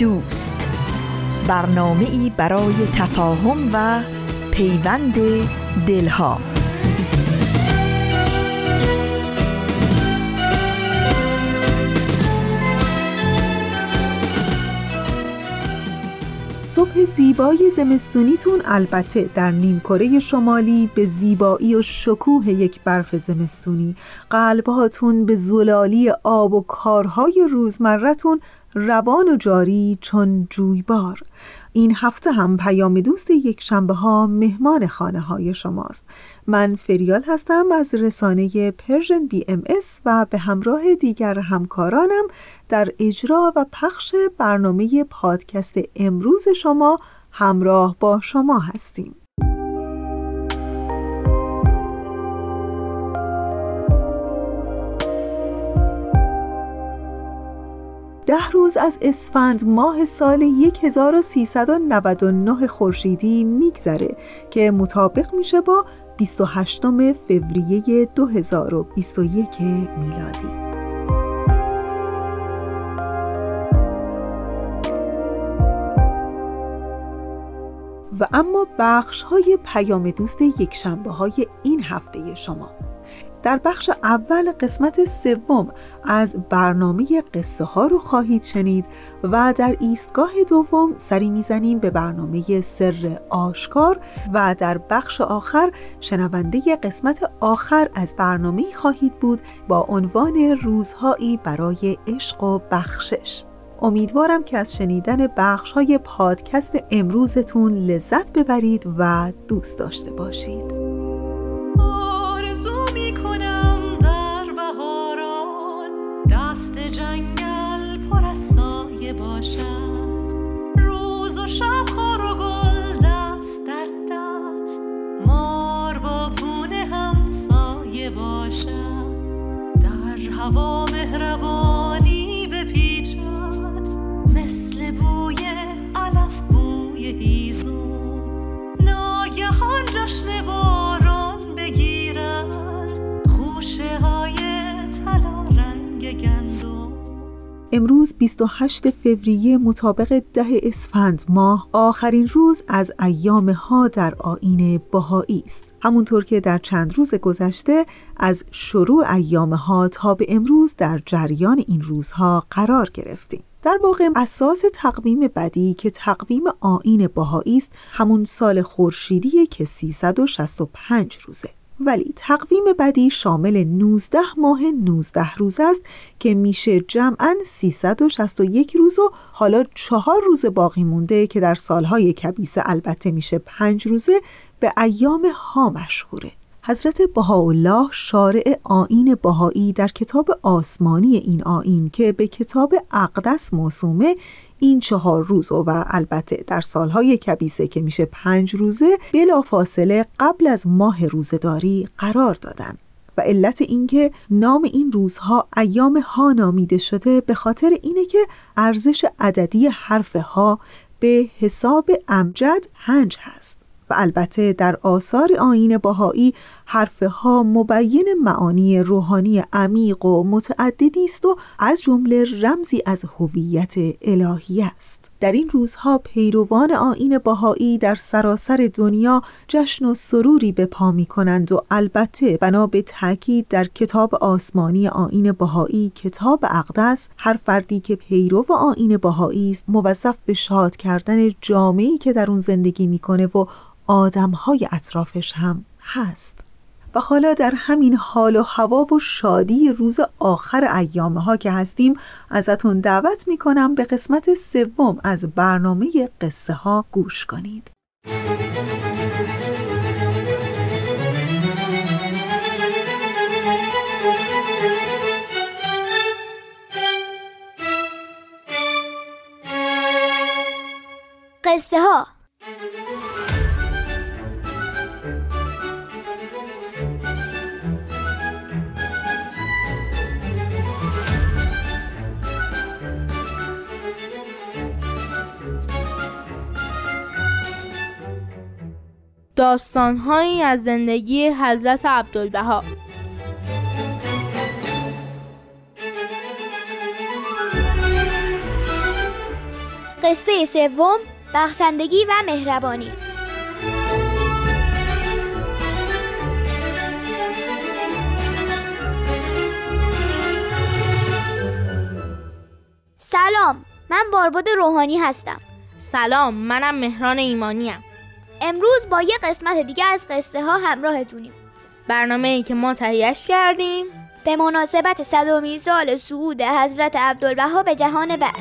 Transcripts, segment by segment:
دوست. برنامه ای برای تفاهم و پیوند دلها. صبح زیبای زمستونیتون البته در نیمکره شمالی به زیبایی و شکوه یک برف زمستونی. قلبهاتون به زلالی آب و کارهای روزمرتون روان و جاری چون جویبار. این هفته هم پیام دوست یک شنبه ها مهمان خانه های شماست. من فریال هستم از رسانه Persian BMS و به همراه دیگر همکارانم در اجرا و پخش برنامه پادکست امروز شما همراه با شما هستیم. ده روز از اسفند ماه سال 1399 خورشیدی میگذره که مطابق میشه با 28 فوریه 2021 میلادی. و اما بخش های پیام دوست یک شنبه های این هفته شما. در بخش اول قسمت سوم از برنامه قصه ها رو خواهید شنید و در ایستگاه دوم سری می‌زنیم به برنامه سر آشکار و در بخش آخر شنونده قسمت آخر از برنامه خواهید بود با عنوان روزهایی برای عشق و بخشش. امیدوارم که از شنیدن بخش های پادکست امروزتون لذت ببرید و دوست داشته باشید. باشد. روز و شب خور و گل دست در دست مار با پونه هم سایه باشد. در هوا مهربانی بپیچد مثل بوی علف بوی امروز 28 فوریه مطابق ده اسفند ماه آخرین روز از ایام ها در آین بهایی است. همونطور که در چند روز گذشته از شروع ایام ها تا به امروز در جریان این روزها قرار گرفتیم. در واقع اساس تقویم بدی که تقویم آین بهایی است همون سال خورشیدی که 365 روزه. ولی تقویم بدی شامل 19 ماه 19 روز است که میشه جمعا 361 روز و حالا چهار روز باقی مونده که در سالهای کبیسه البته میشه پنج روزه به ایام ها مشهوره. حضرت بهاءالله شارع آین بهایی در کتاب آسمانی این آین که به کتاب اقدس موسومه این چهار روز و البته در سالهای کبیسه که میشه پنج روزه بلا فاصله قبل از ماه روزداری قرار دادن. و علت اینکه نام این روزها ایام ها نامیده شده به خاطر اینه که ارزش عددی حرف ها به حساب امجد پنج هست. و البته در آثار آین باهایی حرف ها مبین معانی روحانی عمیق و متعددی است و از جمله رمزی از هویت الهی است. در این روزها پیروان آین باهایی در سراسر دنیا جشن و سروری به پا می کنند و البته بنا به تاکید در کتاب آسمانی آین باهایی کتاب اقدس هر فردی که پیرو آین باهایی است موظف به شاد کردن جامعی که در اون زندگی می‌کنه و آدمهای اطرافش هم هست. و حالا در همین حال و هوا و شادی روز آخر ایامه ها که هستیم ازتون دعوت می‌کنم به قسمت سوم از برنامه قصه ها گوش کنید. قصه ها داستانهایی از زندگی حضرت عبدالبها. قصه سوم بخشندگی و مهربانی. سلام من بارباد روحانی هستم. سلام منم مهران ایمانیم. امروز با یه قسمت دیگه از قصه ها همراهتونیم. برنامه ای که ما تهیهش کردیم. به مناسبت صدومین سال صعود حضرت عبدالبها به جهان بعد.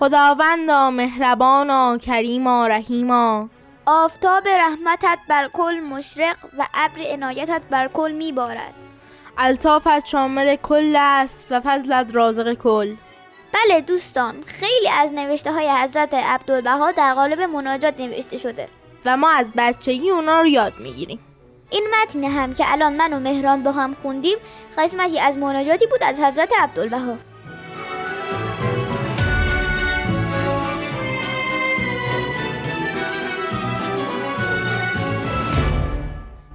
خداوندا مهربانا کریما رحیما آفتاب رحمتت بر کل مشرق و ابر عنایتت بر کل میبارد. الطافت شامل کل است و فضلت رازق کل. بله دوستان خیلی از نوشته های حضرت عبدالبها در قالب مناجات نوشته شده. و ما از بچگی اونا رو یاد می‌گیریم. این متن هم که الان من و مهران با هم خوندیم قسمتی از مناجاتی بود از حضرت عبدالبها.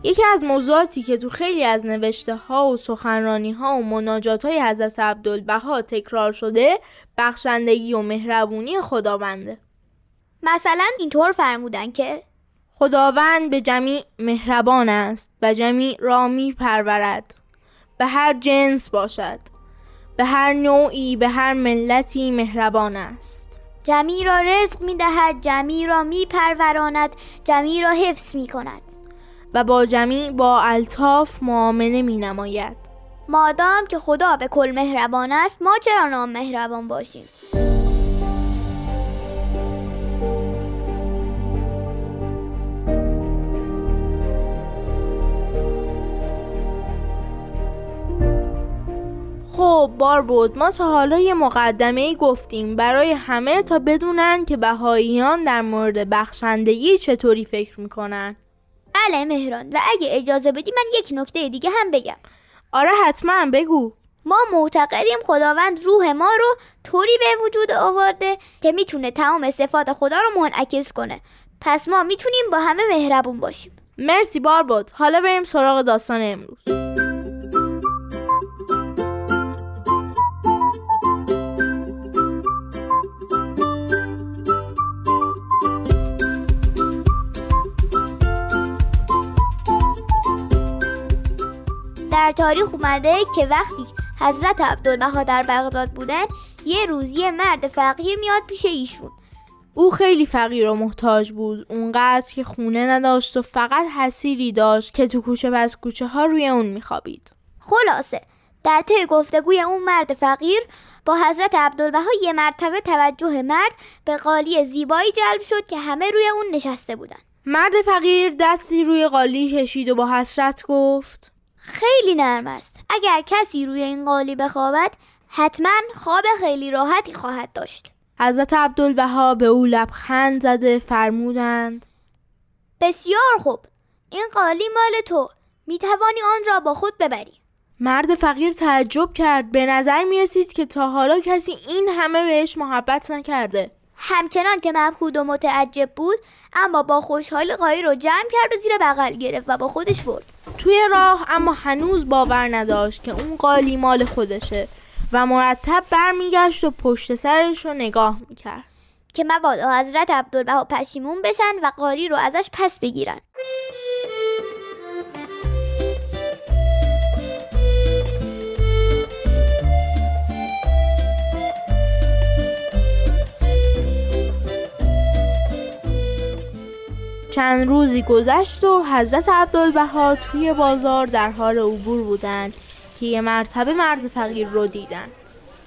یکی از موضوعاتی که تو خیلی از نوشته ها و سخنرانی ها و مناجات های حضرت عبدالبها تکرار شده بخشندگی و مهربونی خداونده. مثلا اینطور فرمودن که خداوند به جمیع مهربان است و جمیع را می پرورد به هر جنس باشد. به هر نوعی به هر ملتی مهربان است. جمیع را رزق می دهد جمیع را می پروراند جمیع را حفظ می کند و با جمیع با الطاف معامله می نماید مادام که خدا به کل مهربان است ما چرا نام مهربان باشیم؟ خب بار بود. ما تا حالا یه مقدمه ای گفتیم. برای همه تا بدونن که بهاییان در مورد بخشندگی چطوری فکر می‌کنن. بله مهران. و اگه اجازه بدی من یک نکته دیگه هم بگم. آره حتما بگو. ما معتقدیم خداوند روح ما رو طوری به وجود آورده که می‌تونه تمام صفات خدا رو منعکس کنه. پس ما می‌تونیم با همه مهربون باشیم. مرسی بار بود حالا بریم سراغ داستان امروز. در تاریخ اومده که وقتی حضرت عبدالبها در بغداد بودن یه روز یه مرد فقیر میاد پیش ایشون. او خیلی فقیر و محتاج بود. اونقدر که خونه نداشت و فقط حسیری داشت که تو کوچه پس کوچه ها روی اون میخوابید. خلاصه در طی گفتگوی اون مرد فقیر با حضرت عبدالبها یه مرتبه توجه مرد به قالی زیبایی جلب شد که همه روی اون نشسته بودن. مرد فقیر دستی روی قالی کشید و با حسرت گفت خیلی نرم است. اگر کسی روی این قالی بخوابد حتما خواب خیلی راحتی خواهد داشت. حضرت عبدالبها به او لبخند زده فرمودند. بسیار خوب. این قالی مال تو. می توانی آن را با خود ببری. مرد فقیر تعجب کرد. به نظر می رسید که تا حالا کسی این همه بهش محبت نکرده. همچنان که مبهود و متعجب بود اما با خوشحالی قالی رو جمع کرد و زیر بغل گرفت و با خودش برد. توی راه اما هنوز باور نداشت که اون قالی مال خودشه و مرتب برمیگشت و پشت سرش رو نگاه می‌کرد. که مبادا حضرت عبدالبها پشیمون بشن و قالی رو ازش پس بگیرن. چند روزی گذشت و حضرت عبدالبها توی بازار در حال عبور بودند که یه مرتبه مرد فقیر رو دیدن.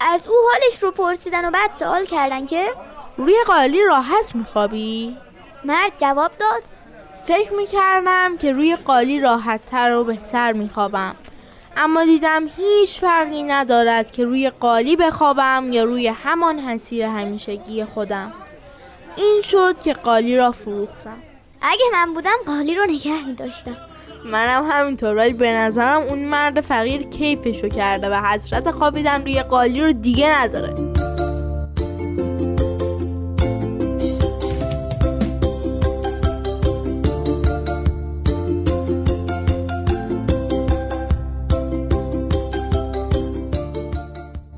از او حالش رو پرسیدن و بعد سوال کردن که؟ روی قالی راحت میخوابی؟ مرد جواب داد. فکر می‌کردم که روی قالی راحت تر و بهتر میخوابم. اما دیدم هیچ فرقی ندارد که روی قالی بخوابم یا روی همان حسیر همیشگی خودم. این شد که قالی را فروختم. اگه من بودم قالی رو نگه می داشتم منم همینطور ولی به نظرم اون مرد فقیر کیفشو کرده و حسرت خوابیدن روی قالی رو دیگه نداره.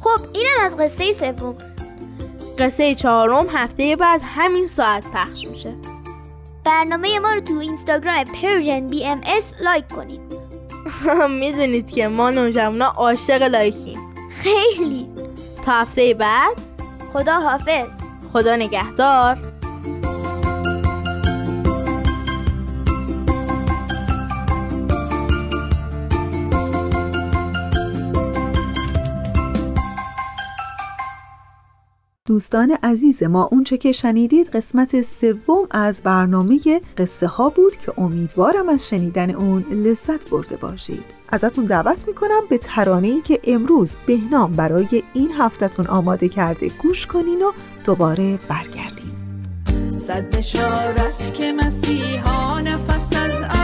خب اینم از قصه سوم. قصه چهارم هفته بعد همین ساعت پخش میشه. برنامه ما رو تو اینستاگرام Persian BMS لایک کنید. می‌دونید که ما نوجوانا عاشق لایکیم. خیلی. تا هفته بعد. خدا حافظ خدا نگهدار. دوستان عزیز ما اونچه که شنیدید قسمت سوم از برنامه قصه ها بود که امیدوارم از شنیدن اون لذت برده باشید. ازتون دعوت می‌کنم به ترانه‌ای که امروز بهنام برای این هفتتون آماده کرده گوش کنین و دوباره برگردیم صد بشارت که مسیحا نفس از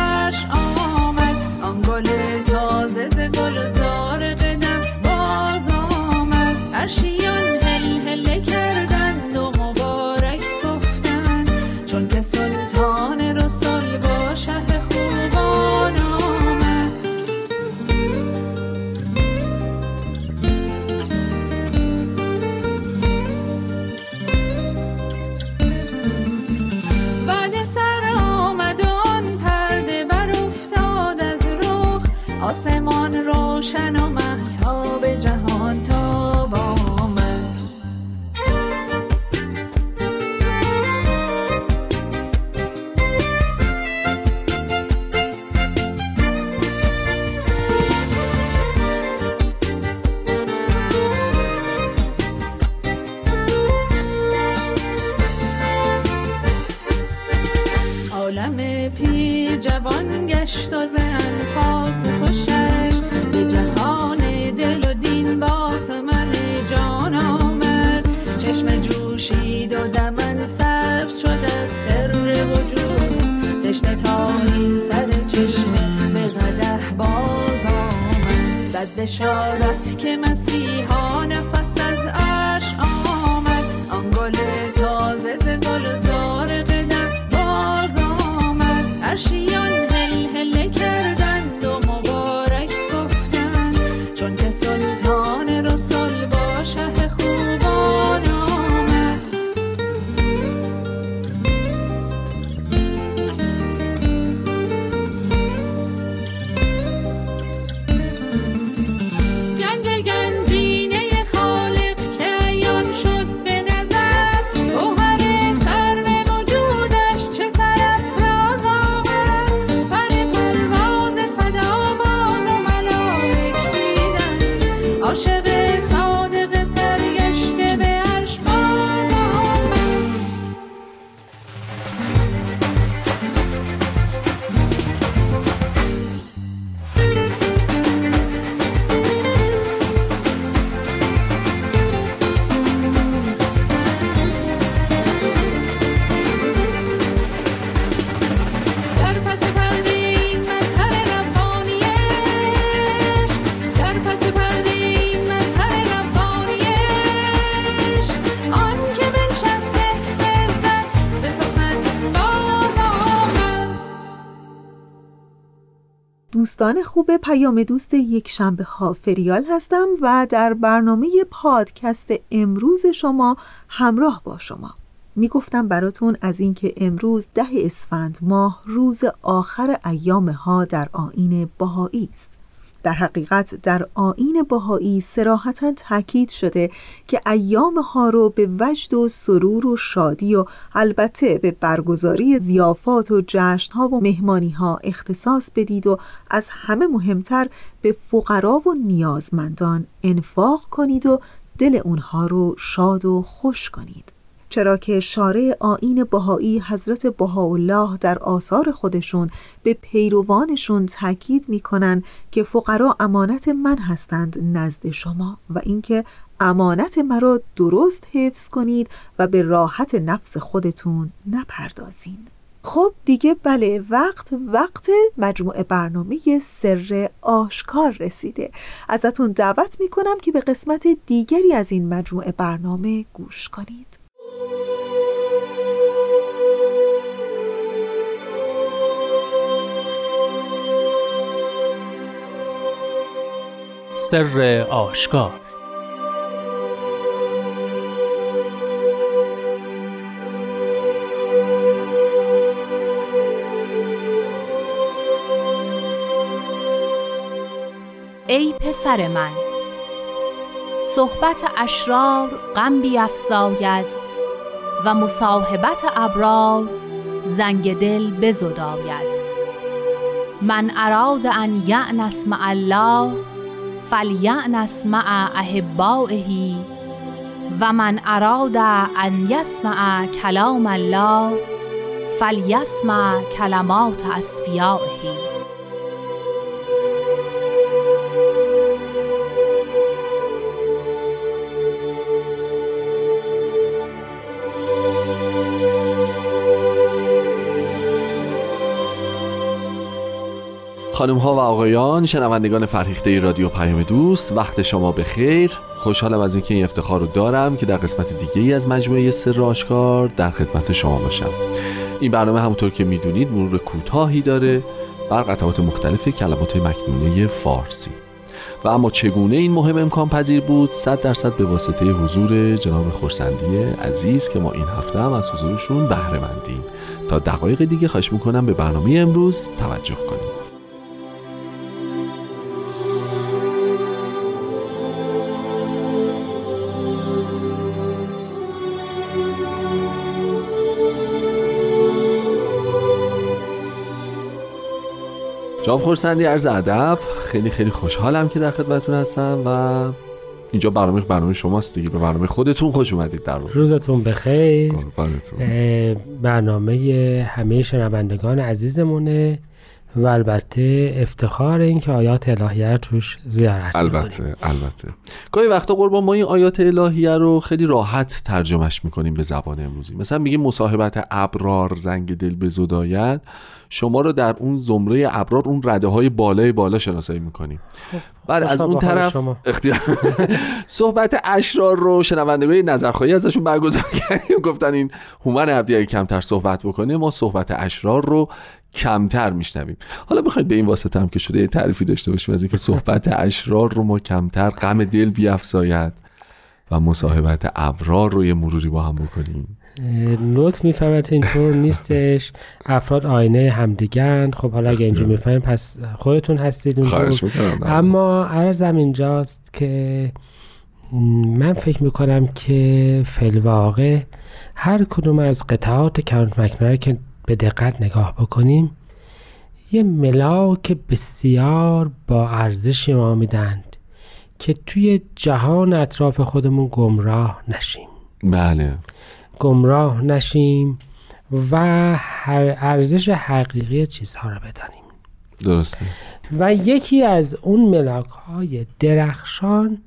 جوان گشت و ز انفاس خوشش به جهان دل و دین باس من جان آمد. چشم جوشید و دمن سبز شد از سر وجود. تشنه تا این سر چشمه به قدح باز آمد. صد بشارت که مسیحا نفس از عرش آمد. آن گل تازه ز گلزار قدم باز آمد. عرشیان دوستان خوب پیام دوست یک شنبه ها فریال هستم و در برنامه پادکست امروز شما همراه با شما. می گفتم براتون از اینکه امروز ده اسفند ماه روز آخر ایام ها در آین بهایی است. در حقیقت در آین بهایی سراحتا تاکید شده که ایام ها رو به وجد و سرور و شادی و البته به برگزاری زیافات و جشن ها و مهمانی ها اختصاص بدید و از همه مهمتر به فقرا و نیازمندان انفاق کنید و دل اونها رو شاد و خوش کنید. چرا که شارع آین بهایی حضرت بهاءالله در آثار خودشون به پیروانشون تاکید می‌کنن که فقرا امانت من هستند نزد شما و اینکه امانت مرا درست حفظ کنید و به راحت نفس خودتون نپردازین. خب دیگه بله وقت وقت مجموعه برنامه سر آشکار رسیده. ازتون دعوت می‌کنم که به قسمت دیگری از این مجموعه برنامه گوش کنید. سر آشکار. ای پسر من صحبت اشرار غم بیفزاید. و مصاحبت ابرار زنگ دل بزداید. من اراد ان یعنس مع الله فلیعنس مع احبائه و من اراد ان یسمع کلام الله فلیسمع کلمات اصفیائه. خانم ها و آقایان شنوندگان فرهیخته رادیو پیام دوست وقت شما به خیر خوشحالم از اینکه این افتخار رو دارم که در قسمت دیگه ای از مجموعه سر آشکار در خدمت شما باشم. این برنامه همونطور که می‌دونید مرور کوتاهی داره بر قطعات مختلف کلمات مکنونه فارسی. و اما چگونه این مهم امکان پذیر بود؟ صد درصد به واسطه حضور جناب خورسندی عزیز که ما این هفته هم از حضورشون بهره مندیم تا دقایق دیگه خواهش می‌کنم به برنامه امروز توجه کنید. جناب خورسندی عرض ادب. خیلی خیلی خوشحالم که در خدمتتون هستم و اینجا برنامه برنامه شماست دیگه. به برنامه خودتون خوش اومدید در واقع. روزتون بخیر. برنامه همه شنوندگان عزیزمونه. و البته افتخار این که آیات الهیه رو توش زیارت می‌کنیم. البته البته. گاهی وقتا قربان ما این آیات الهیه رو خیلی راحت ترجمهش می‌کنیم به زبان امروزی. مثلا میگیم مصاحبت ابرار زنگ دل بزداید شما رو در اون زمره ابرار اون رده های بالای بالا شناسایی می‌کنیم. بعد از اون طرف شما. اختیار صحبت اشرار رو شنوندگان نظرخواهی ازشون برگزار کردیم. گفتن این هومن عبدی اگه کمتر صحبت بکنه ما صحبت اشرار رو کمتر میشنویم. حالا بخواید به این واسطه هم که شده یه تعریفی داشته باشیم از اینکه صحبت اشرار رو ما کمتر غم دل بیافزاید و مصاحبت ابرار رو یه مروری با هم بکنیم. لطف می‌فهمد اینطور نیستش. افراد آینه همدیگن خب حالا اگه اینجور می‌فهمیم پس خودتون هستید اونجور اما عرضم اینجاست که من فکر می‌کنم که فلواقع هر کدوم از قطعات کرانت مکنره که به دقت نگاه بکنیم. یه ملاک بسیار با ارزشی ما میدند که توی جهان اطراف خودمون گمراه نشیم. بله. گمراه نشیم و هر ارزش حقیقی چیزها رو بدانیم. درسته. و یکی از اون ملاک های درخشان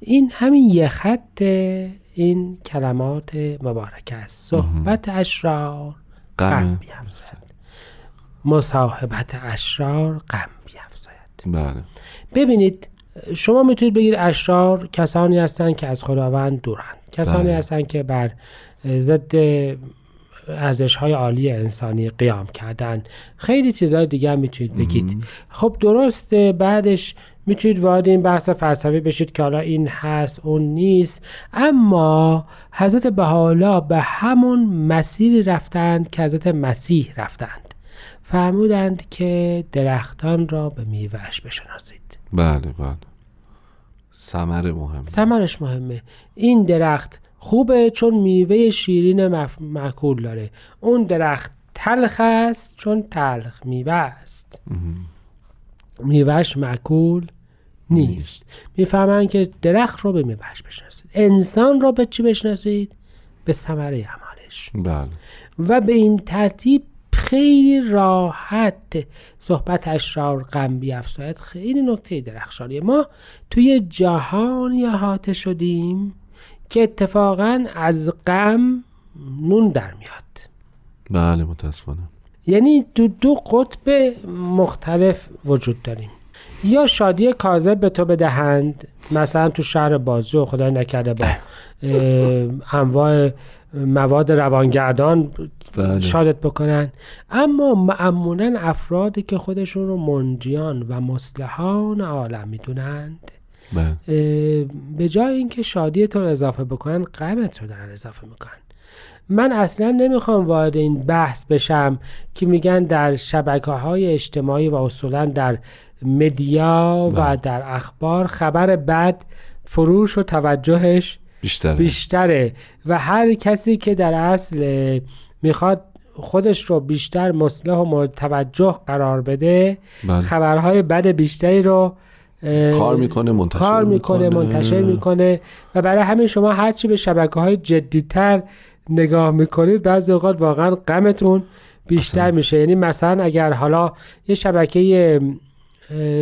این همین یه خط این کلمات مبارک است. صحبت اشرار. غم بیفزاید. مصاحبت اشرار غم بیفزاید. بله. ببینید شما می‌تونید بگید اشرار کسانی هستند که از خداوند دورند کسانی بله. هستند که بر ضد ارزش های عالی انسانی قیام کردن. خیلی چیزهای دیگه هم می‌تونید بگید. خب درسته بعدش می‌تونید وارد این بحث فلسفی بشید که حالا این هست اون نیست. اما حضرت بهاءالله به همون مسیری رفتند که حضرت مسیح رفتند. فرمودند که درختان را به میوهش بشناسید. بله بله. ثمر مهم ثمرش مهمه. این درخت خوبه چون میوه شیرین مف... معکول داره. اون درخت تلخ است چون تلخ میوه است. میوهش معکول. نیست. می‌فهمن که درخت رو به میوهش بشناسید. انسان رو به چی بشناسید؟ به ثمره عملش بله. و به این ترتیب خیلی راحت صحبت اشرار غم بیافزاید. خیلی نکته درخشانیه ما توی جهانی احاطه شدیم که اتفاقا از غم نون در میاد. بله متاسفانه. یعنی دو دو قطب مختلف وجود داریم. یا شادی کاذب به تو بدهند؟ مثلا تو شهر بازجو خدای نکرده با انواع مواد روانگردان بله. شادت بکنن. اما معمولا افرادی که خودشون رو منجیان و مصلحان عالم می‌دونند بله. به جای اینکه شادی تو رو اضافه بکنن غمت رو دارن اضافه می‌کنن. من اصلا نمی‌خوام وارد این بحث بشم که میگن در شبکه های اجتماعی و اصولا در مدیا و بله. در اخبار خبر بد فروش و توجهش بیشتره. بیشتره. و هر کسی که در اصل می‌خواد خودش رو بیشتر مصلح و مورد توجه قرار بده بله. خبرهای بد بیشتری رو کار می‌کنه منتشر کار می‌کنه. منتشر می‌کنه و برای همین شما هرچی به شبکه های جدیتر نگاه می‌کنید بعضی اوقات واقعا غمتون بیشتر میشه. یعنی مثلا اگر حالا یه شبکه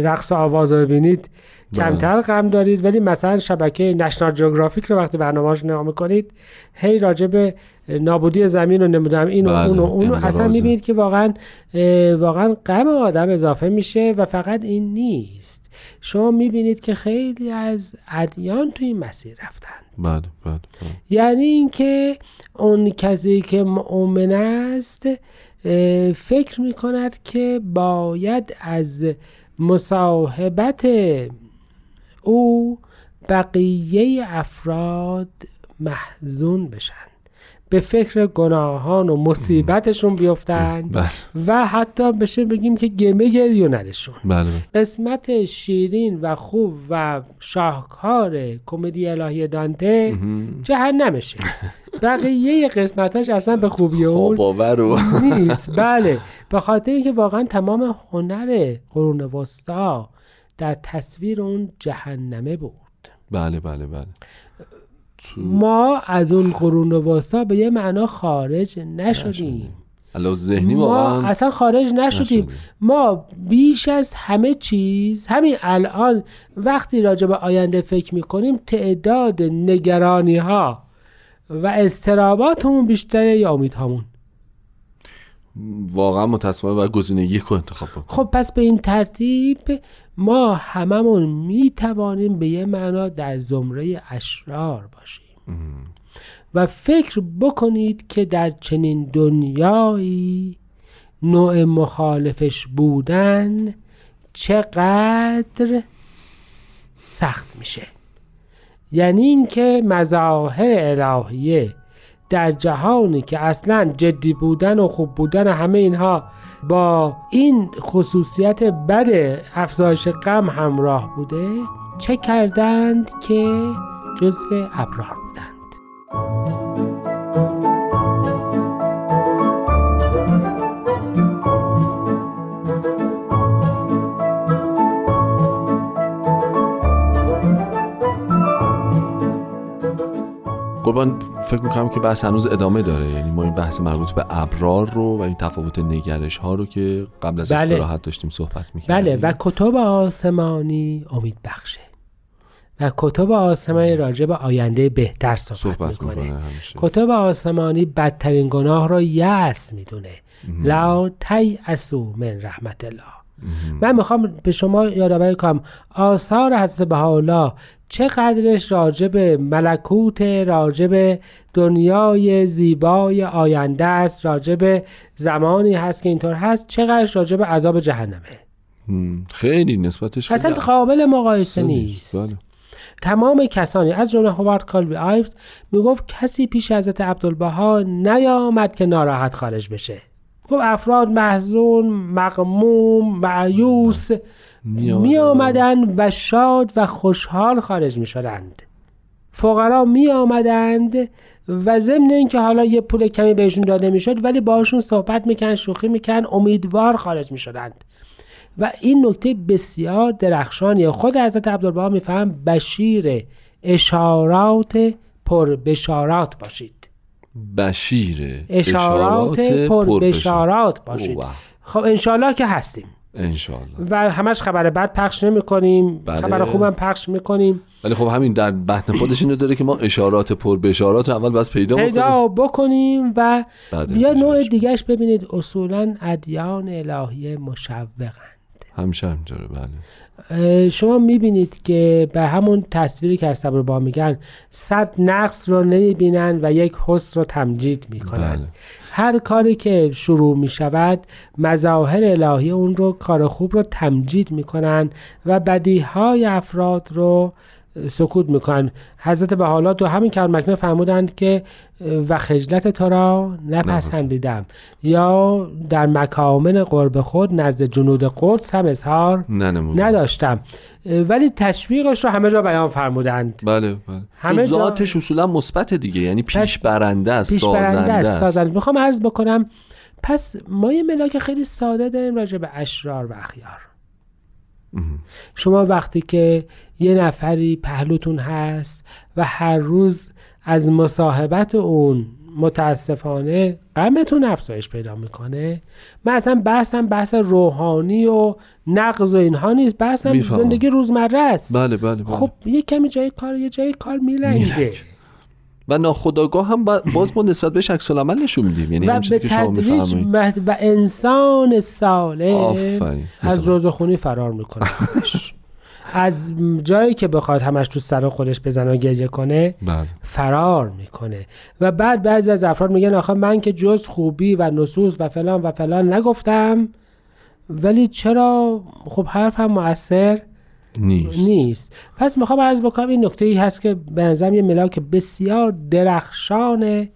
رقص و آواز رو ببینید بله. کمتر غم دارید ولی مثلا شبکه نشنال جغرافیک رو وقتی برنامه‌اش نگاه می‌کنید هی راجع به نابودی زمین رو نمی‌دونم این و بله، اون و اون اصلا. می‌بینید که واقعا واقعا غم آدم اضافه میشه و فقط این نیست شما می‌بینید که خیلی از ادیان توی این مسیر رفتن بله بله بله. یعنی اینکه اون کسی که مؤمن است فکر می‌کند که باید از مصاحبت او بقیه افراد محزون بشن. به فکر گناهان و مصیبتشون بیفتن بله. و حتی بشه بگیم که گمه گریوندشون بله. قسمت شیرین و خوب و شاهکار کمدی الهی دانته جهنمشه. بقیه قسمتاش اصلا به خوبی اون نیست. بله. به خاطر اینکه واقعا تمام هنر قرون وسطا در تصویر اون جهنمه بود. بله بله بله. ما از اون قرون وسطا به یه معنا خارج نشدیم. ذهنی ما اصلا خارج نشدیم. ما بیش از همه چیز همین الان وقتی راجع به آینده فکر می‌کنیم تعداد نگرانی ها و استراباتمون بیشتره یا امیدهامون؟ واقعا متاسفانه باید گزینه یک رو انتخاب بکن خب پس به این ترتیب ما هممون می‌توانیم به یه معنا در زمره اشرار باشیم. و فکر بکنید که در چنین دنیایی نوع مخالفش بودن چقدر سخت میشه. یعنی اینکه مظاهر الهیه در جهانی که اصلا جدی بودن و خوب بودن همه اینها با این خصوصیت بد افزایش غم همراه بوده چه کردند که جزو ابرار قربان فکر می‌کنم که بحث هنوز ادامه داره. یعنی ما این بحث مربوط به ابرار رو و این تفاوت نگرش ها رو که قبل از بله. استراحت داشتیم صحبت می‌کردیم. بله. و کتب آسمانی امید بخشه. و کتب آسمانی راجع به آینده بهتر صحبت, صحبت می‌کنه. می‌کنه کتب آسمانی بدترین گناه را یأس می‌دونه. لا تیأسوا من رحمت الله. من می‌خوام به شما یادآوری کنم. آثار حضرت بهاءالله چقدرش راجع به ملکوت راجع به دنیای زیبای آینده است راجع به زمانی هست که اینطور هست چقدرش راجع به عذاب جهنمه. خیلی نسبتش اصلا خیلی قابل مقایسه اصلا نیست. بله. تمام کسانی از جمله هوارد کالوی آیوز می‌گفت کسی پیش حضرت عبدالبها نیامد که ناراحت خارج بشه. گفت افراد محزون مغموم معیوس می آمدند و شاد و خوشحال خارج می شدند فقرا می آمدند و ضمن اینکه حالا یه پول کمی بهشون داده می شد ولی باشون صحبت میکن شوخی میکن امیدوار خارج می شدند و این نکته بسیار درخشانیه. خود حضرت عبدالبها میفهم بشیر اشارات پر بشارات باشید. بشیر. اشارات پر بشارات باشید. اوه. خب انشالله که هستیم. انشالله و همش خبر بد پخش نمی کنیم. بله. خبر خوبم پخش می‌کنیم ولی خب همین در بطن خودش اینو داره که ما اشارات پر بشارات رو اول بس پیدا پیدا بکنیم. و بعد بیا نوع دیگهش ببینید. اصولا ادیان الهی مشوقن همیشه همینطوره بله. شما می‌بینید که به همون تصویری که از با میگن صد نقص رو نمی‌بینن و یک حسن رو تمجید می‌کنن بله. هر کاری که شروع می‌شود مظاهر الهی اون رو کار خوب رو تمجید می‌کنن و بدیهای افراد رو سکوت می‌کنن. حضرت بحالا تو همین کلام مکنه فرمودند که و خجلت تو را نپسندیدم. یا در مکامن قرب خود نزد جنود قدس هم اظهار نداشتم. ولی تشویقش رو همه جا بیان فرمودند. بله بله. همه جا- ذاتش اصولا مثبت دیگه یعنی پیش برنده است پیش برنده است است. سازنده. می‌خوام عرض بکنم پس ما یه ملاک خیلی ساده داریم راجع به اشرار و اخیار. شما وقتی که یه نفری پهلوتون هست و هر روز از مصاحبت اون متاسفانه غمتون افزایش پیدا می‌کنه من اصلا بحثم بحث روحانی و نقض و اینها نیست بحثم. زندگی روزمره است بله بله بله خب یه کمی جای کار یه جای کار میلنگه میلنگه. و ناخداگاه هم با- باز ما نسبت بهش عکس العمل نشون میدیم. یعنی و به که شما و انسان آفرین. از. روزخونی فرار می‌کنه. از جایی که بخواد همش تو سر خودش بزنه و گریه کنه بله. فرار می‌کنه. و بعد بعضی از افراد میگن آخه من که جز خوبی و نصوص و فلان و فلان نگفتم ولی چرا؟ خب حرفم مؤثر. نیست. نیست. پس می‌خوام عرض بکنم این نکته ای هست که به نظرم یه ملاک بسیار درخشانه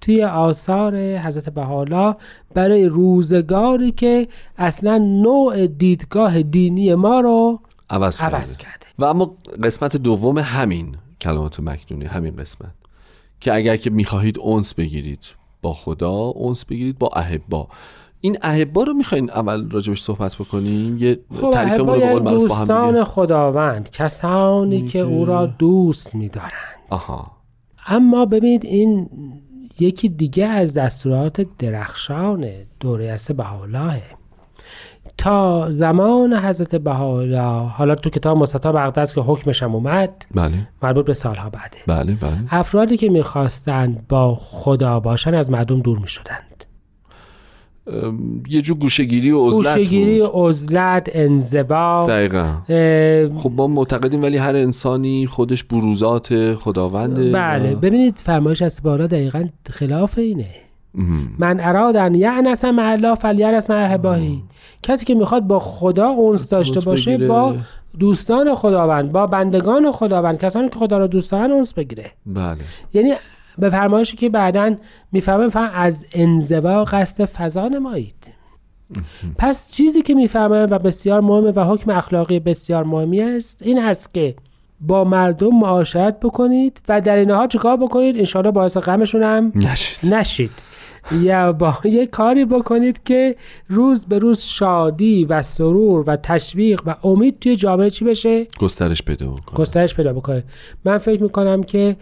توی آثار حضرت بحالا برای روزگاری که اصلا نوع دیدگاه دینی ما رو عوض, عوض کرده. کرده و اما قسمت دوم همین کلمات مکنونی همین قسمت. که اگر که می‌خواهید اونس بگیرید با خدا اونس بگیرید با احبا. این احبا رو می‌خواین اول راجبش صحبت بکنیم؟ یه خب تعریفمون رو به قول معروف با هم دوستان خداوند کسانی که او را دوست می‌دارند. آها. اما ببینید این یکی دیگه از دستورات درخشان دوره است بهاءالله. تا زمان حضرت بهاءالله حالا تو کتاب مستطاب اقدس که حکمش هم اومد بله. مربوط به سالها بعده. بله بله. افرادی که می‌خواستند با خدا باشن از مردم دور می‌شدند. یه جو گوشگیری و عزلت گوشهگیری بود. عزلت انزوا. دقیقا. خب ما معتقدیم ولی هر انسانی خودش بروزات خداونده بله و- ببینید فرمایش از بالا دقیقا خلاف اینه. من ارادن یعنس مع الله فلیرس مع احباهی کسی که می‌خواد با خدا اونس داشته باشه بگیره. با دوستان خداوند با بندگان خداوند کسانی که خدا را دوست دارن اونس بگیره. بله. یعنی به فرمایشی که بعدا می‌فهمه می‌فهمه از انزوا قصد فضا نمایید. پس چیزی که می‌فهمه و بسیار مهمه و حکم اخلاقی بسیار مهمی است این است که با مردم معاشرت بکنید و در این حال چیکار بکنید؟ انشاءالله باعث غمشون هم نشید. نشید. یا با یه کاری بکنید که روز به روز شادی و سرور و تشویق و امید توی جامعه چی بشه؟ گسترش پیدا بکنه. گسترش پیدا بکنه. من فکر می‌کنم که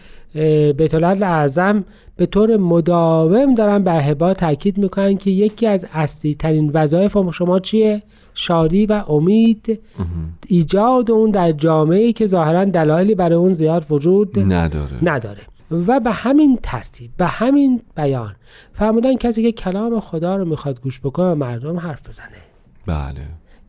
بیت اعظم به طور مداوم دارن به احبا تاکید می‌کنن که یکی از اصلی ترین وظایف شما چیه؟ شادی و امید ایجاد اون در جامعه که ظاهرا دلایلی برای اون زیاد وجود نداره. نداره. و به همین ترتیب به همین بیان فرمودن کسی که کلام خدا رو می‌خواد گوش بکنه مردم حرف بزنه. بله.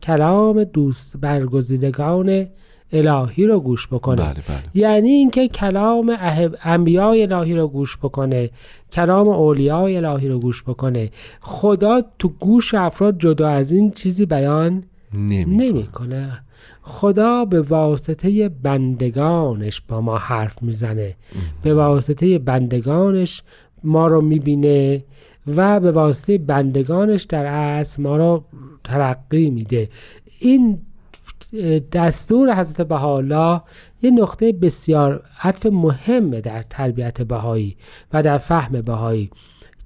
کلام دوست برگزیدگان الهی رو گوش بکنه. بله بله. یعنی اینکه کلام انبیای الهی رو گوش بکنه کلام اولیای الهی رو گوش بکنه. خدا تو گوش افراد جدا از این چیزی بیان نمی نمی‌کنه. خدا به واسطه بندگانش با ما حرف می‌زنه. به واسطه بندگانش ما رو می‌بینه و به واسطه بندگانش در اصل ما رو ترقی میده. این دستور حضرت بهاءالله یه نقطه بسیار عطف مهمه در تربیت بهایی و در فهم بهایی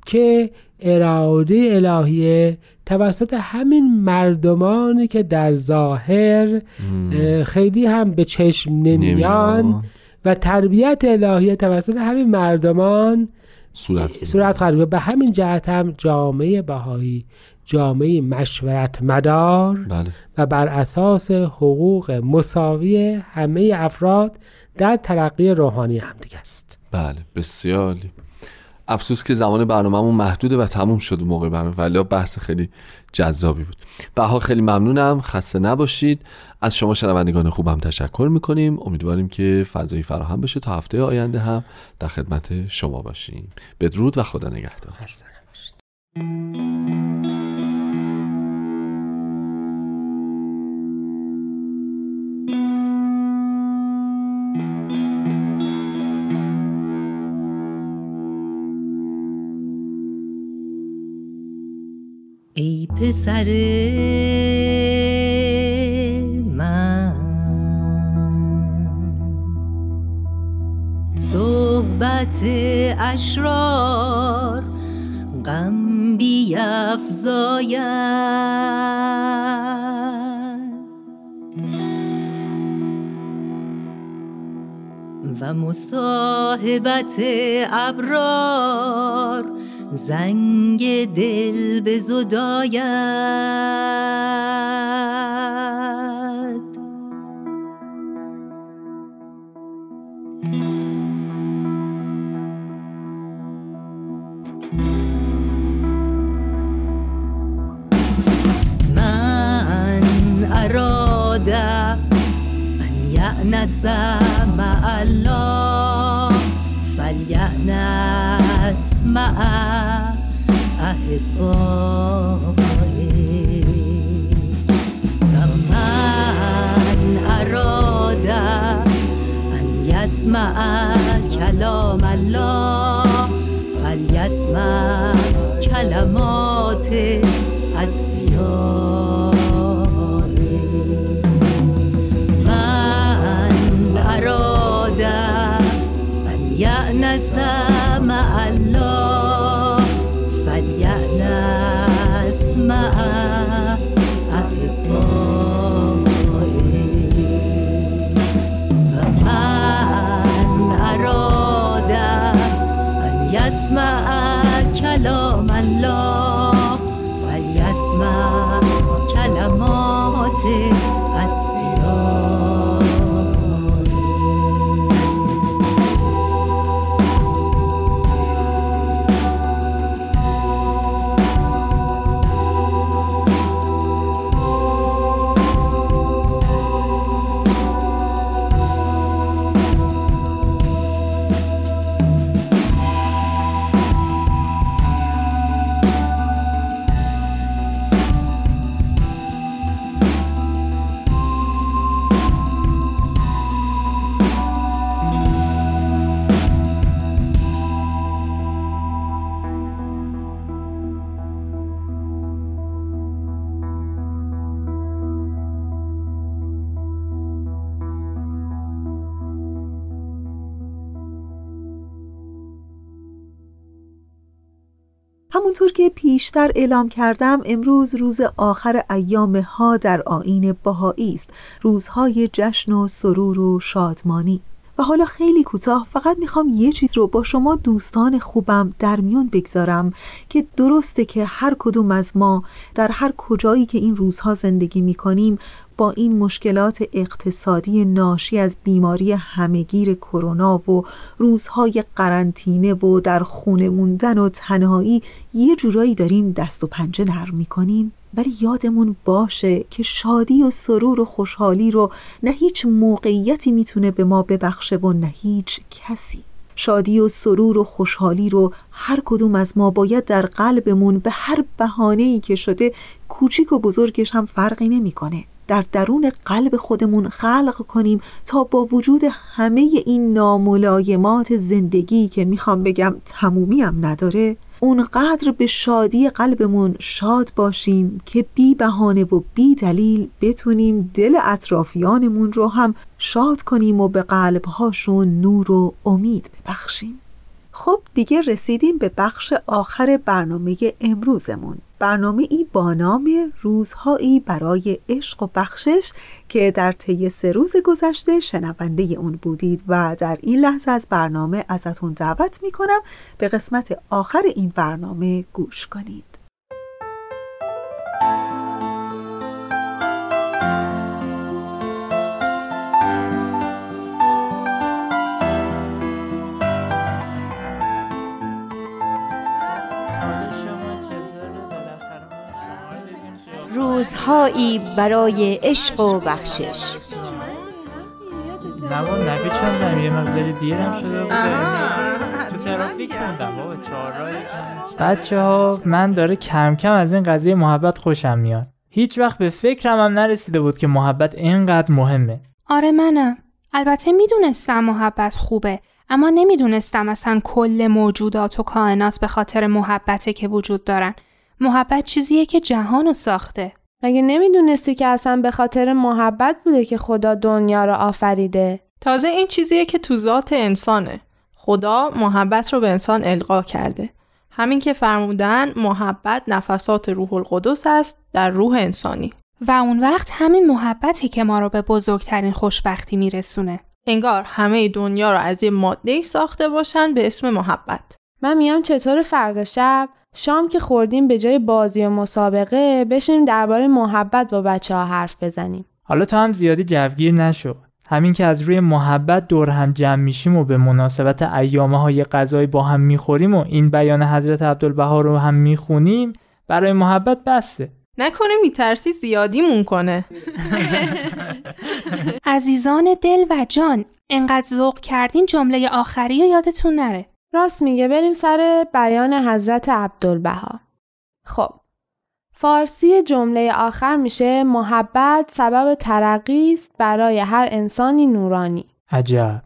که اراده الهیه توسط همین مردمانی که در ظاهر اه، خیلی هم به چشم نمیان. و تربیت الهیه توسط همین مردمان صورت صورت گرفت به همین جهت هم جامعه بهایی جامعه مشورت مدار بله. و بر اساس حقوق مساوی همه افراد در ترقی روحانی همدیگه است. بله بسیار افسوس که زمان برنامهمون محدوده و تموم شد موقع برنامه. ولی بحث خیلی جذابی بود. به حال خیلی ممنونم. خسته نباشید. از شما شنوندگان خوبم تشکر می‌کنیم. امیدواریم که فضایی فراهم بشه تا هفته آینده هم. در خدمت شما باشیم. بدرود و خدا نگهدار. خسته نباشید. پسر من. صحبت اشرار غم بیفزاید و مصاحبت ابرار زنگ دل به زداید من اراد ان یأنس فلیأنس مع احبائه و من اراد ان یسمع کلام الله فلیسمع کلمات ان یسمع کلام الله فلیسمع همونطور که پیشتر اعلام کردم امروز روز آخر ایام ها در آین بهایی است. روزهای جشن و سرور و شادمانی. و حالا خیلی کوتاه فقط می‌خوام یه چیز رو با شما دوستان خوبم در میون بگذارم که درسته که هر کدوم از ما در هر کجایی که این روزها زندگی می‌کنیم با این مشکلات اقتصادی ناشی از بیماری همهگیر کرونا و روزهای قرنطینه و در خونه موندن و تنهایی یه جورایی داریم دست و پنجه نرم می‌کنیم. ولی یادمون باشه که شادی و سرور و خوشحالی رو نه هیچ موقعیتی می‌تونه به ما ببخشه و نه هیچ کسی. شادی و سرور و خوشحالی رو هر کدوم از ما باید در قلبمون به هر بهانه‌ای که شده کوچیک و بزرگش هم فرقی نمی‌کنه. در درون قلب خودمون خلق کنیم تا با وجود همه این ناملایمات زندگی که می‌خوام بگم تمومی هم نداره اونقدر به شادی قلبمون شاد باشیم که بی بهانه و بی دلیل بتونیم دل اطرافیانمون رو هم شاد کنیم و به قلبهاشون نور و امید ببخشیم. خب دیگه رسیدیم به بخش آخر برنامه امروزمون. برنامه ای با نام روزهایی برای عشق و بخشش که در طی سه روز گذشته شنونده اون بودید و در این لحظه از برنامه ازتون دعوت می‌کنم به قسمت آخر این برنامه گوش کنید. روزهایی برای عشق و بخشش. نه با نپیچوندم یه مقداری دیرم شده بوده. تو ترافیک موندم بابا بچه ها من داره کم کم از این قضیه محبت خوشم میاد. هیچ وقت به فکرم هم نرسیده بود که محبت اینقدر مهمه. آره منم. البته می‌دونستم محبت خوبه اما نمی‌دونستم اصلا کل موجودات و کائنات به خاطر محبته که وجود دارن. محبت چیزیه که جهان رو ساخته. مگه نمی‌دونستی که اصلا به خاطر محبت بوده که خدا دنیا رو آفریده؟ تازه این چیزیه که تو ذات انسانه. خدا محبت رو به انسان القا کرده. همین که فرمودن محبت نفسات روح القدس است در روح انسانی. و اون وقت همین محبتی که ما رو به بزرگترین خوشبختی میرسونه. انگار همه دنیا رو از یه ماده ساخته باشن به اسم محبت. من میام چطور فرق شب شام که خوردیم به جای بازی و مسابقه بشینیم درباره محبت با بچه ها حرف بزنیم. حالا تو هم زیادی جوگیر نشو همین که از روی محبت دور هم جمع میشیم و به مناسبت ایامه های غذایی با هم می‌خوریم و این بیان حضرت عبدالبها رو هم می‌خونیم برای محبت بسته. نکنه میترسی زیادیمون کنه. عزیزان دل و جان انقدر ذوق کردین جمله آخری و یادتون نره. راست میگه بریم سر بیان حضرت عبدالبها. خب فارسی جمله آخر میشه محبت سبب ترقی است برای هر انسانی نورانی. عجب.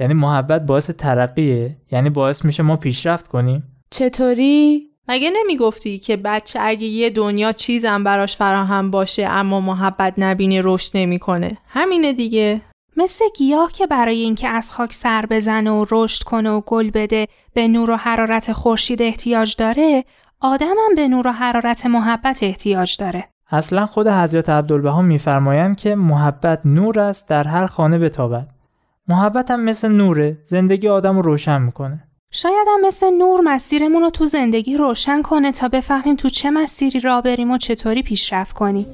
یعنی محبت باعث ترقیه؟ یعنی باعث میشه ما پیشرفت کنیم؟ چطوری؟ مگه نمی‌گفتی که بچه اگه یه دنیا چیزم براش فراهم باشه اما محبت نبینه رشد نمی‌کنه؟ همینه دیگه. مثل گیاه که برای اینکه از خاک سر بزنه و رشد کنه و گل بده به نور و حرارت خورشید احتیاج داره آدم هم به نور و حرارت محبت احتیاج داره. اصلا خود حضرت عبدالبها میفرمایند که محبت نور است در هر خانه بتابد. محبت هم مثل نوره زندگی آدم رو روشن می‌کنه. شاید هم مثل نور مسیرمون رو تو زندگی روشن کنه تا بفهمیم تو چه مسیری را بریم و چطوری پیشرفت کنیم.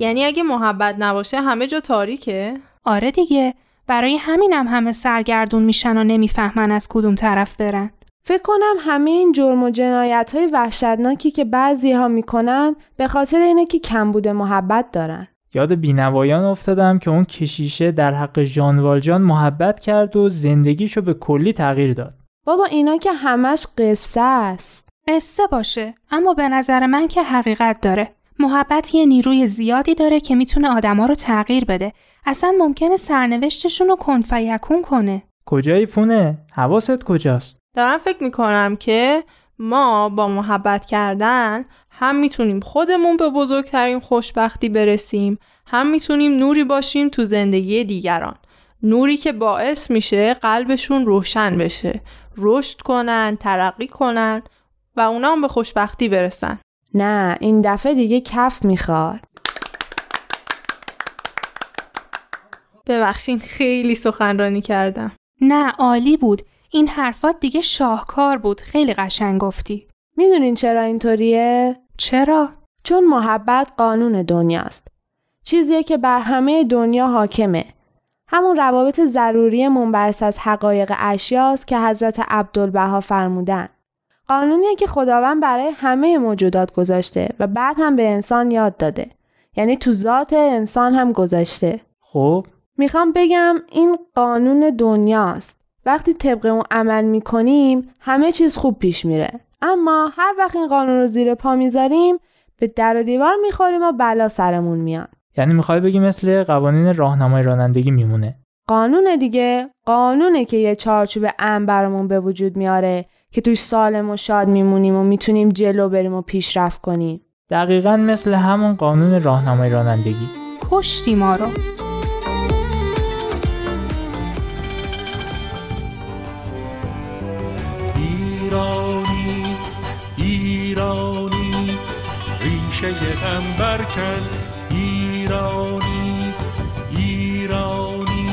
یعنی اگه محبت نباشه همه جا تاریکه؟ آره دیگه. برای همینم همه سرگردون میشن و نمی‌فهمن از کدوم طرف برن. فکر کنم همه این جرم و جنایت های وحشتناکی که بعضی ها می‌کنن به خاطر اینه که کمبود محبت دارن. یاد بینوایان افتادم که اون کشیشه در حق ژان والجان محبت کرد و زندگیشو به کلی تغییر داد. بابا اینا که همش قصه است. قصه باشه اما به نظر من که حقیقت داره. محبت یه نیروی زیادی داره که می‌تونه آدما رو تغییر بده. اصلا ممکنه سرنوشتشون رو کنفیکون کنه. کجایی پونه؟ حواست کجاست؟ دارم فکر می‌کنم که ما با محبت کردن هم می‌تونیم خودمون به بزرگترین خوشبختی برسیم هم می‌تونیم نوری باشیم تو زندگی دیگران نوری که باعث میشه قلبشون روشن بشه رشد کنن ترقی کنن و اونا هم به خوشبختی برسن نه این دفعه دیگه کف می‌خواد. ببخشین خیلی سخنرانی کردم. نه عالی بود. این حرفات دیگه شاهکار بود. خیلی قشنگ گفتی. می‌دونین چرا اینطوریه؟ چرا؟ چون محبت قانون دنیاست. چیزیه که بر همه دنیا حاکمه. همون روابط ضروری منبعث از حقایق اشیاست که حضرت عبدالبها فرمودن. قانونیه که خداوند برای همه موجودات گذاشته و بعد هم به انسان یاد داده. یعنی تو ذات انسان هم گذاشته. خب؟ می‌خوام بگم این قانون دنیاست. وقتی طبق اون عمل می‌کنیم همه چیز خوب پیش میره. اما هر وقت این قانون رو زیر پا می‌ذاریم به در و دیوار می‌خوریم و بلا سرمون میاد. یعنی می‌خوای بگی مثل قوانین راهنمای رانندگی میمونه؟ قانون دیگه قانونه که یه چارچوب امن برامون به وجود میاره که توش سالم و شاد میمونیم و می‌تونیم جلو بریم و پیشرفت کنیم. دقیقا مثل همون قانون راهنمای رانندگی. کشتی ما رو. ایرانی ایرانی ریشه غم برکن ایرانی ایرانی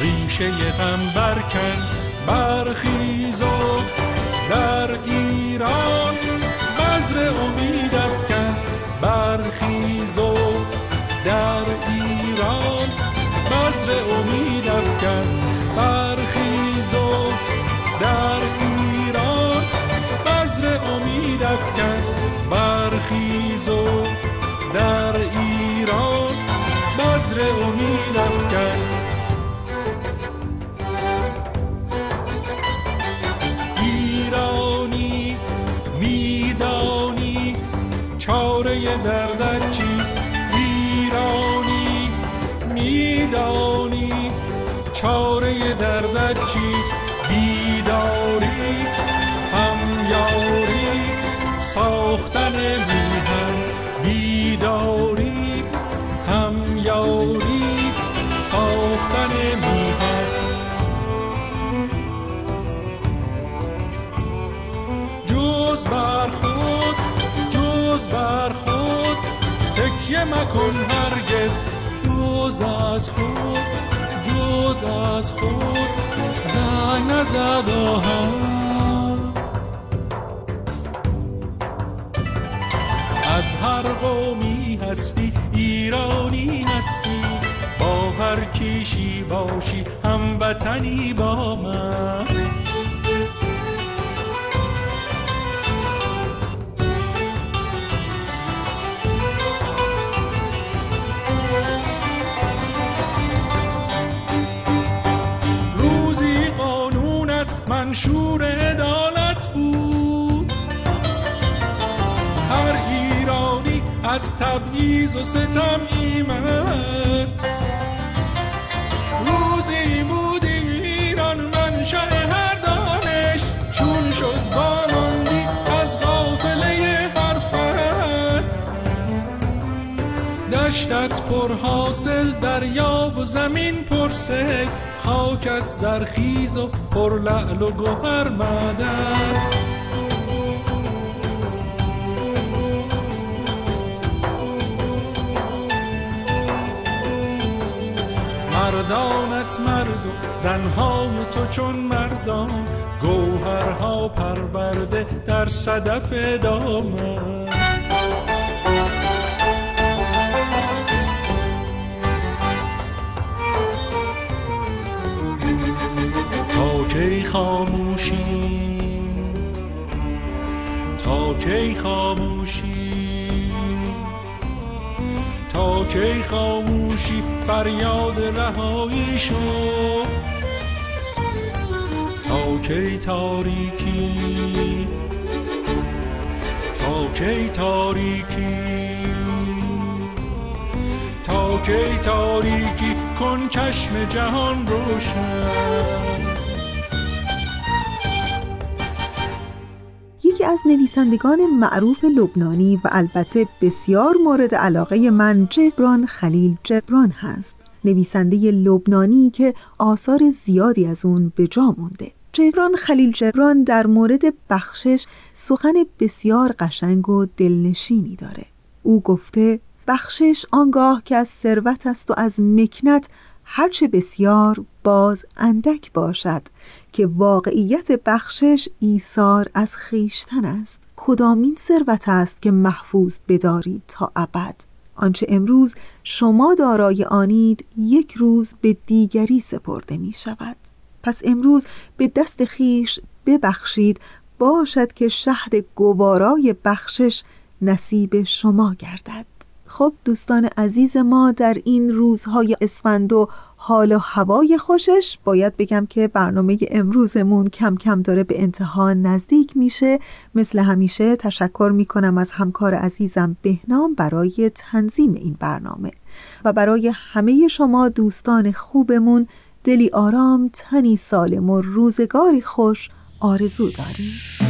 ریشه غم برکن برخیز و در ایران بذر امید افکن برخیز و در ایران بذر امید افکن برخیز و در ایران بذر امید افکن برخیز و در ایران بذر امید افکن. دردت چیست؟ ایرانی میدانی. چاره دردت چیست؟ بیداری. همیاری. ساختن میهن. بیداری. همیاری. ساختن میهن. جز بر خود جز بر تکیه مکن هرگز. جز از خود جز از خود. زنگ نزد از هر قومی هستی ایرانی هستی. با هر کیشی باشی هموطنی با من. منشور عدالت بود. هر ایرانی از تبعیض و ستم ایمن. روزی بود ایران منشأ هر دانش. چون شد دشتت پر حاصل دریا و زمین پر سید خاکت زرخیز و پر لعل و گوهر معدن. مردانت مرد و زنهای تو چون مردان گوهرها پرورده در صدف دامن خاموشی. تا کی خاموشی؟ تا کی خاموشی؟ فریاد رهایی شو. تا کی تاریکی؟ تا کی تاریکی؟ تا کی تاریکی؟ کن چشم جهان روشن. یکی از نویسندگان معروف لبنانی و البته بسیار مورد علاقه من جبران خلیل جبران هست. نویسنده لبنانی که آثار زیادی از اون به جا مونده. جبران خلیل جبران در مورد بخشش سخن بسیار قشنگ و دلنشینی داره. او گفته بخشش آنگاه که از ثروت است و از مکنت هرچه بسیار باز اندک باشد که واقعیت بخشش ایثار از خیشتن است. کدامین ثروت است که محفوظ بدارید تا ابد؟ آنچه امروز شما دارای آنید یک روز به دیگری سپرده می شود. پس امروز به دست خیش ببخشید باشد که شهد گوارای بخشش نصیب شما گردد. خب دوستان عزیز ما در این روزهای اسفند و حال و هوای خوشش باید بگم که برنامه امروزمون کم کم داره به انتها نزدیک میشه مثل همیشه تشکر می‌کنم از همکار عزیزم بهنام برای تنظیم این برنامه و برای همه شما دوستان خوبمون دلی آرام تنی سالم و روزگاری خوش آرزو داری؟